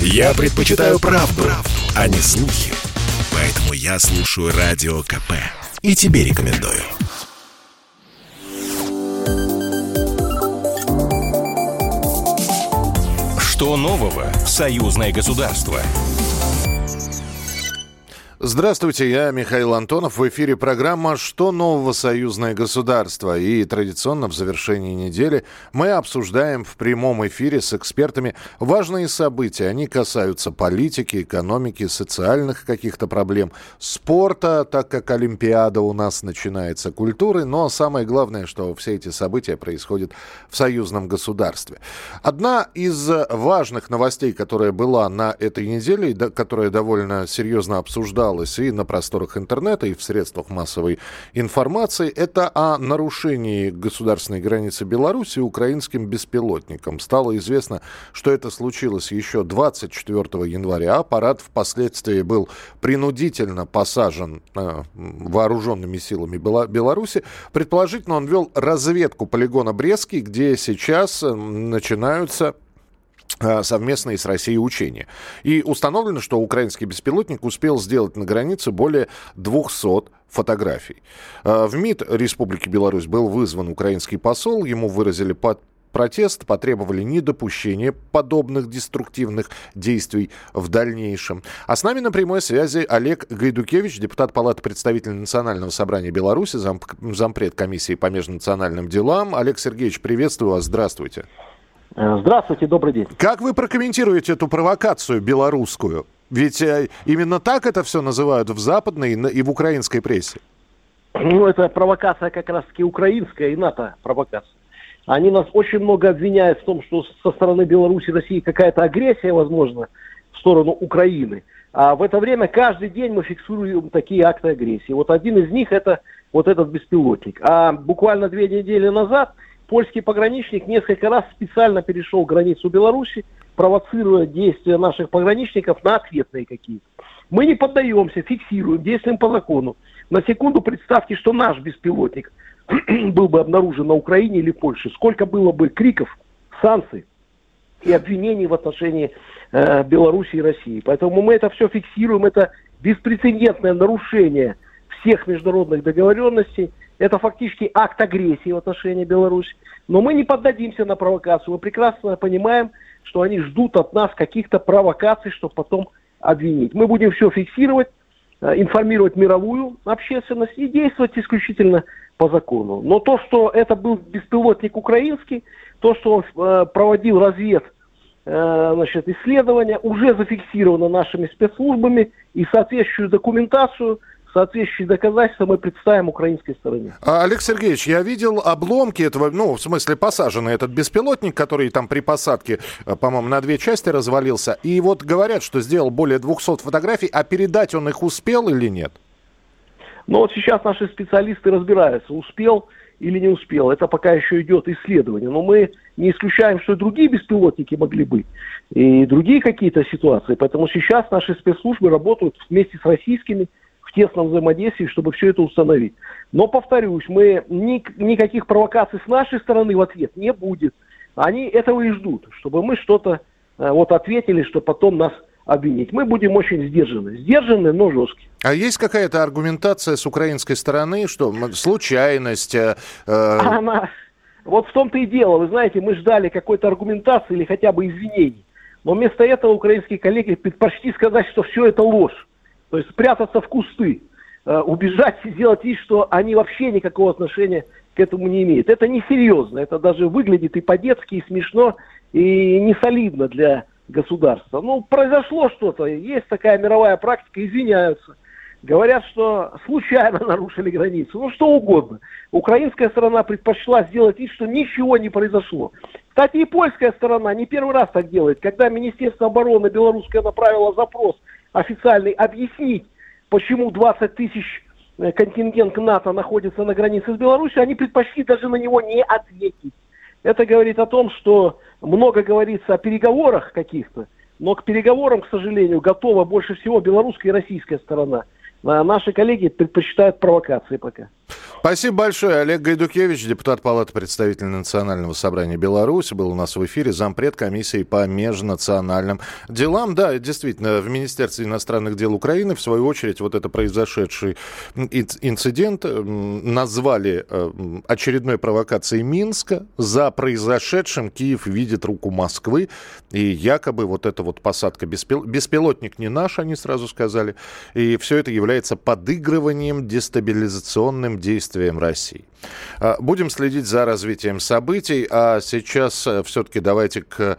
Я предпочитаю правду, правду, а не слухи. Поэтому я слушаю Радио КП. И тебе рекомендую. Что нового в союзное государство? Здравствуйте, я Михаил Антонов. В эфире программа «Что нового союзное государство?» И традиционно в завершении недели мы обсуждаем в прямом эфире с экспертами важные события. Они касаются политики, экономики, социальных каких-то проблем, спорта, так как Олимпиада у нас начинается, культуры. Но самое главное, что все эти события происходят в союзном государстве. Одна из важных новостей, которая была на этой неделе, которая довольно серьезно обсуждалась, обсуждалось и на просторах интернета, и в средствах массовой информации, это о нарушении государственной границы Беларуси украинским беспилотником. Стало известно, что это случилось еще 24 января. Аппарат впоследствии был принудительно посажен э, вооруженными силами Беларуси. Предположительно, он вел разведку полигона Брестский, где сейчас начинаются Э, совместные с Россией учения. И установлено, что украинский беспилотник успел сделать на границе более 200 фотографий. Э, в МИД Республики Беларусь был вызван украинский посол, ему выразили под протест, потребовали недопущения подобных деструктивных действий в дальнейшем. А с нами на прямой связи Олег Гайдукевич, депутат Палаты представителей Национального собрания Беларуси, зам, зампред комиссии по межнациональным делам. Олег Сергеевич, приветствую вас, здравствуйте. Э, здравствуйте, добрый день. Как вы прокомментируете эту провокацию белорусскую? Ведь э, именно так это все называют в западной и в украинской прессе. Ну, это провокация как раз-таки украинская и НАТО провокация. Они нас очень много обвиняют в том, что со стороны Беларуси и России какая-то агрессия, возможно, в сторону Украины. А в это время каждый день мы фиксируем такие акты агрессии. Вот один из них это вот этот беспилотник. А буквально две недели назад – польский пограничник несколько раз специально перешел границу Беларуси, провоцируя действия наших пограничников на ответные какие-то. Мы не поддаемся, фиксируем, действуем по закону. На секунду представьте, что наш беспилотник был бы обнаружен на Украине или Польше. Сколько было бы криков, санкций и обвинений в отношении э, Беларуси и России. Поэтому мы это все фиксируем. Это беспрецедентное нарушение всех международных договоренностей – это фактически акт агрессии в отношении Беларуси. Но мы не поддадимся на провокацию. Мы прекрасно понимаем, что они ждут от нас каких-то провокаций, чтобы потом обвинить. Мы будем все фиксировать, э, информировать мировую общественность и действовать исключительно по закону. Но то, что это был беспилотник украинский, то, что он э, проводил развед э, значит, исследования, уже зафиксировано нашими спецслужбами и соответствующую документацию – соответствующие доказательства мы представим украинской стороне. А, Олег Сергеевич, я видел обломки этого, ну, в смысле, посаженный этот беспилотник, который там при посадке, э, по-моему, на две части развалился. И вот говорят, что сделал более 200 фотографий, а передать он их успел или нет? Ну, вот сейчас наши специалисты разбираются, успел или не успел. Это пока еще идет исследование. Но мы не исключаем, что и другие беспилотники могли быть, и другие какие-то ситуации. Поэтому сейчас наши спецслужбы работают вместе с российскими тесном взаимодействии, чтобы все это установить. Но, повторюсь, мы ни, никаких провокаций с нашей стороны в ответ не будет. Они этого и ждут, чтобы мы что-то э, вот ответили, что потом нас обвинить. Мы будем очень сдержаны. Сдержаны, но жесткие. А есть какая-то аргументация с украинской стороны, что случайность? Э, э... Она... Вот в том-то и дело. Вы знаете, мы ждали какой-то аргументации или хотя бы извинений. Но вместо этого украинские коллеги предпочли сказать, что все это ложь. То есть спрятаться в кусты, э, убежать и сделать вид, что они вообще никакого отношения к этому не имеют. Это несерьезно, это даже выглядит и по-детски, и смешно, и не солидно для государства. Ну, произошло что-то, есть такая мировая практика, извиняются. Говорят, что случайно нарушили границу. Ну, что угодно. Украинская сторона предпочла сделать вид, что ничего не произошло. Кстати, и польская сторона не первый раз так делает. Когда Министерство обороны белорусское направило запрос официальный объяснить, почему 20 тысяч э, контингент НАТО находится на границе с Беларусью, они предпочли даже на него не ответить. Это говорит о том, что много говорится о переговорах каких-то, но к переговорам, к сожалению, готова больше всего белорусская и российская сторона. А наши коллеги предпочитают провокации пока. Спасибо большое. Олег Гайдукевич, депутат Палаты представителей Национального собрания Беларуси, был у нас в эфире, зампред комиссии по межнациональным делам. Да, действительно, в Министерстве иностранных дел Украины, в свою очередь, вот это произошедший инцидент назвали э, очередной провокацией Минска. За произошедшим Киев видит руку Москвы. И якобы вот эта вот посадка беспил... беспилотник не наш, они сразу сказали. И все это является подыгрыванием, дестабилизационным действиям России. А, будем следить за развитием событий, а сейчас э, все-таки давайте к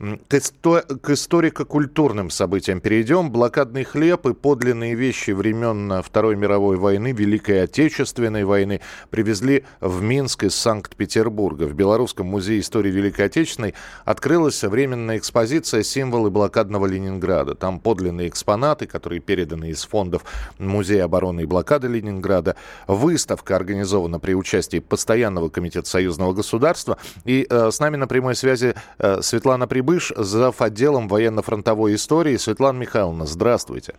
к, исто- к историко-культурным событиям перейдем. Блокадный хлеб и подлинные вещи времен Второй мировой войны, Великой Отечественной войны привезли в Минск из Санкт-Петербурга. В Белорусском музее истории Великой Отечественной открылась временная экспозиция «Символы блокадного Ленинграда». Там подлинные экспонаты, которые переданы из фондов Музея обороны и блокады Ленинграда. Выставка организована при участии Постоянного комитета союзного государства. И э, с нами на прямой связи э, Светлана Прибыль Быш, зав. отделом военно-фронтовой истории. Светлана Михайловна, здравствуйте.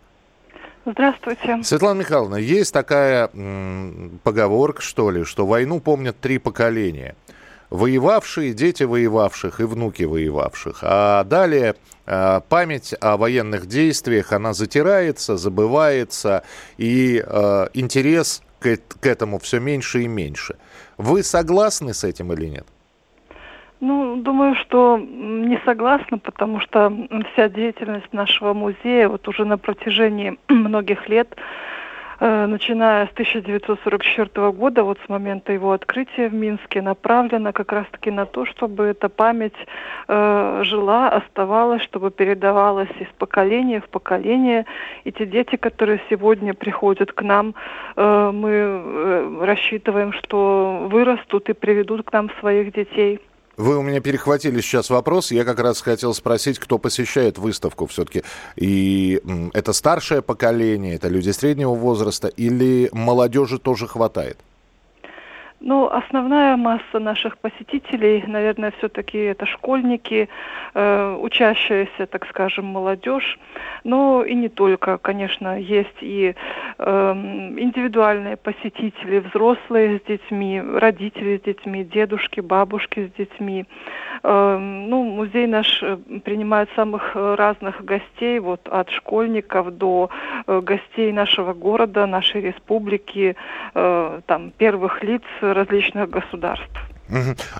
Здравствуйте. Светлана Михайловна, есть такая м, поговорка, что ли, что войну помнят три поколения. Воевавшие, дети воевавших и внуки воевавших. А далее э, память о военных действиях, она затирается, забывается, и э, интерес к, к этому все меньше и меньше. Вы согласны с этим или нет? Ну, думаю, что не согласна, потому что вся деятельность нашего музея вот уже на протяжении многих лет, э, начиная с 1944 года, вот с момента его открытия в Минске, направлена как раз-таки на то, чтобы эта память э, жила, оставалась, чтобы передавалась из поколения в поколение. И те дети, которые сегодня приходят к нам, э, мы э, рассчитываем, что вырастут и приведут к нам своих детей. Вы у меня перехватили сейчас вопрос. Я как раз хотел спросить, кто посещает выставку все-таки. И это старшее поколение, это люди среднего возраста или молодежи тоже хватает? Ну, основная масса наших посетителей, наверное, все-таки это школьники, э, учащаяся, так скажем, молодежь. Но и не только, конечно, есть и э, индивидуальные посетители, взрослые с детьми, родители с детьми, дедушки, бабушки с детьми. Э, ну, музей наш э, принимает самых разных гостей, вот от школьников до э, гостей нашего города, нашей республики, э, там первых лиц различных государств.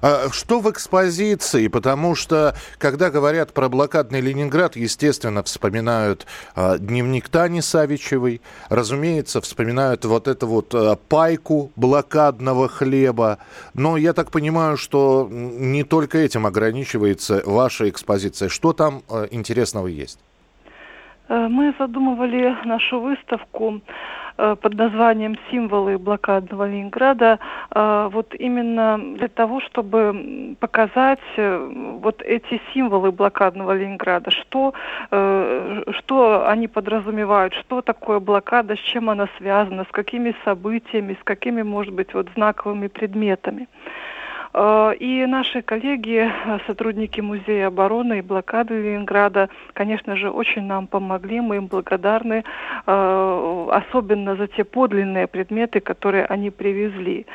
А что в экспозиции? Потому что, когда говорят про блокадный Ленинград, естественно, вспоминают а, дневник Тани Савичевой, разумеется, вспоминают вот эту вот а, пайку блокадного хлеба. Но я так понимаю, что не только этим ограничивается ваша экспозиция. Что там а, интересного есть? Э, мы задумывали нашу выставку Э, под названием «Символы блокадного Ленинграда» э, вот именно для того, чтобы показать вот эти символы блокадного Ленинграда, что, что они подразумевают, что такое блокада, с чем она связана, с какими событиями, с какими, может быть, вот знаковыми предметами. Э, и наши коллеги, э, сотрудники Музея обороны и блокады Ленинграда, конечно же, очень нам помогли, мы им благодарны, э, особенно за те подлинные предметы, которые они привезли.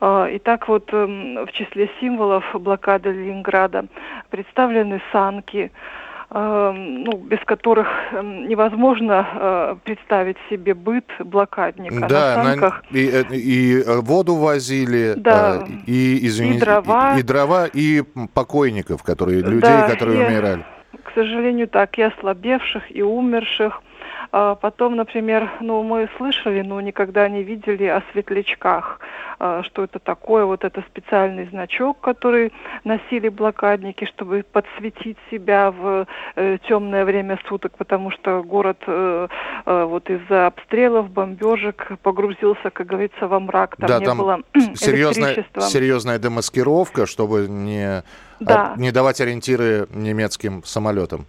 Итак, вот эм, в числе символов блокады Ленинграда представлены санки, ну, без которых эм, невозможно э, представить себе быт блокадника. Да, на санках... на, и, э, и э, воду возили, да. и, извините, и дрова, и, и дрова, и покойников, которые, людей, да, которые и, умирали. К сожалению, так, и ослабевших, и умерших. А потом, например, ну, мы слышали, но никогда не видели о светлячках, а, что это такое. Вот это специальный значок, который носили блокадники, чтобы подсветить себя в э, темное время суток, потому что город э, э, вот из-за обстрелов, бомбежек погрузился, как говорится, во мрак. Там да, не там было серьезная, серьезная демаскировка, чтобы не, да. не давать ориентиры немецким самолетам.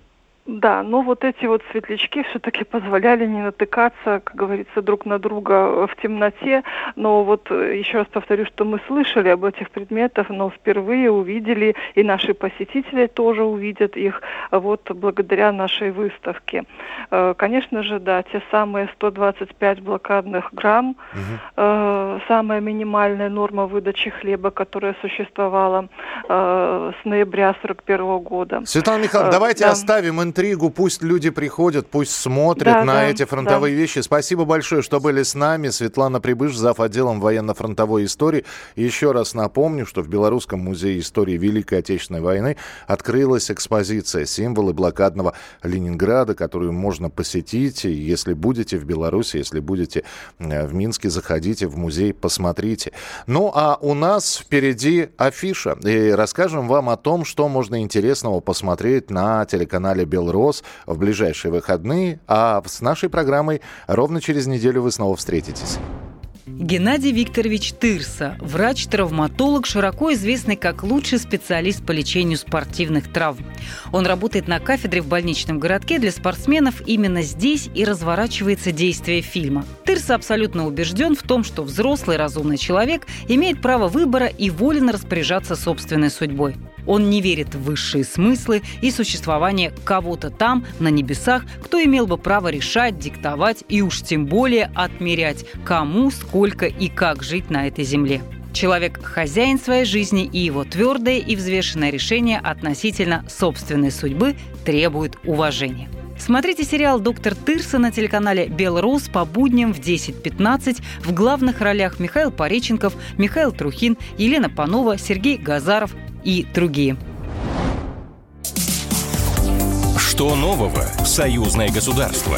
Да, но вот эти вот светлячки все-таки позволяли не натыкаться, как говорится, друг на друга в темноте. Но вот э, еще раз повторю, что мы слышали об этих предметах, но впервые увидели, и наши посетители тоже увидят их вот благодаря нашей выставке. Э, конечно же, да, те самые 125 блокадных грамм, угу. самая минимальная норма выдачи хлеба, которая существовала с ноября 41 года. Светлана Михайловна, давайте да. оставим интригу, пусть люди приходят, пусть смотрят да, на да, эти фронтовые да. вещи. Спасибо большое, что были с нами. Светлана Прибыш, зав. отделом военно-фронтовой истории. Еще раз напомню, что в Белорусском музее истории Великой Отечественной войны открылась экспозиция «Символы блокадного Ленинграда», которую можно посетить. Если будете в Беларуси, если будете э, в Минске, заходите в музей, посмотрите. Ну, а у нас впереди афиша. И расскажем вам о том, что можно интересного посмотреть на телеканале «Беларусь «Белрос» в ближайшие выходные, а с нашей программой ровно через неделю вы снова встретитесь. Геннадий Викторович Тырса, врач-травматолог, широко известный как лучший специалист по лечению спортивных травм. Он работает на кафедре в больничном городке для спортсменов именно здесь и разворачивается действие фильма. Тырса абсолютно убежден в том, что взрослый разумный человек имеет право выбора и волен распоряжаться собственной судьбой. Он не верит в высшие смыслы и существование кого-то там, на небесах, кто имел бы право решать, диктовать и уж тем более отмерять, кому, сколько и как жить на этой земле. Человек – хозяин своей жизни, и его твердое и взвешенное решение относительно собственной судьбы требует уважения. Смотрите сериал «Доктор Тырса» на телеканале «Белрос» по будням в 10.15. В главных ролях Михаил Пореченков, Михаил Трухин, Елена Панова, Сергей Газаров, и другие. Что нового в союзное государство?